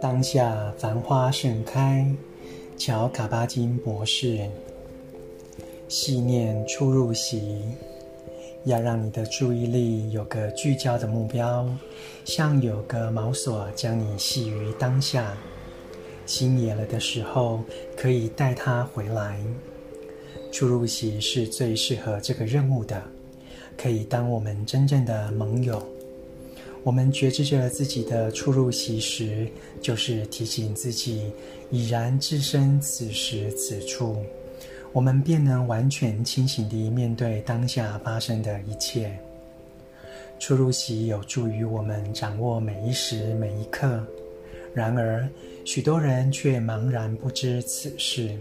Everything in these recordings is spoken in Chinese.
当下繁花盛开，乔卡巴金博士。细念出入息，要让你的注意力有个聚焦的目标，像有个锚锁将你系于当下。心野了的时候，可以带它回来。出入息是最适合这个任务的，可以当我们真正的盟友。我们觉知着自己的出入息时，就是提醒自己已然置身此时此处，我们便能完全清醒地面对当下发生的一切。出入息有助于我们掌握每一时每一刻，然而许多人却茫然不知此事。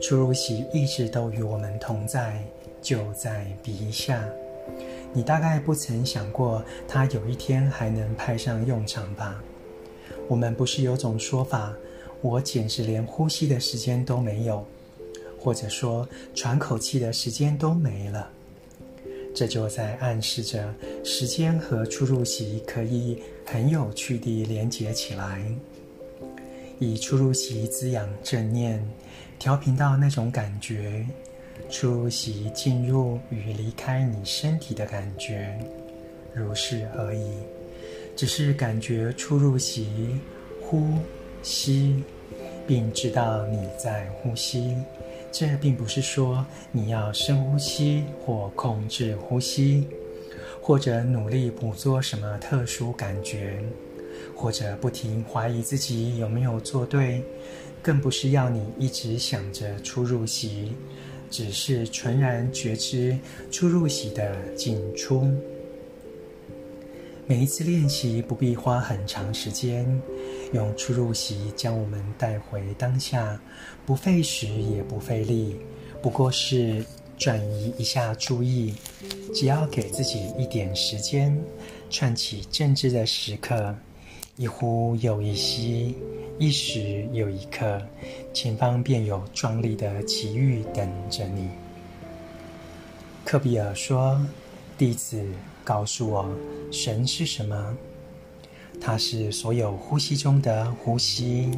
出入息一直都与我们同在，就在鼻下。你大概不曾想过，它有一天还能派上用场吧？我们不是有种说法，我简直连呼吸的时间都没有，或者说喘口气的时间都没了。这就在暗示着，时间和出入息可以很有趣地连结起来，以出入息滋养正念，调频到那种感觉。出入息进入与离开你身体的感觉，如是而已。只是感觉出入息，呼吸，并知道你在呼吸。这并不是说你要深呼吸或控制呼吸，或者努力捕捉什么特殊感觉，或者不停怀疑自己有没有做对，更不是要你一直想着出入息。只是纯然觉知出入息的进出。每一次练习不必花很长时间，用出入息将我们带回当下，不费时也不费力，不过是转移一下注意。只要给自己一点时间，串起正知的时刻，一呼又一吸。一时又一刻，前方便有壮丽的奇遇等着你。克比尔说：“弟子告诉我，神是什么？它是所有呼吸中的呼吸。”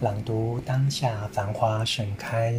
朗读当下繁花盛开。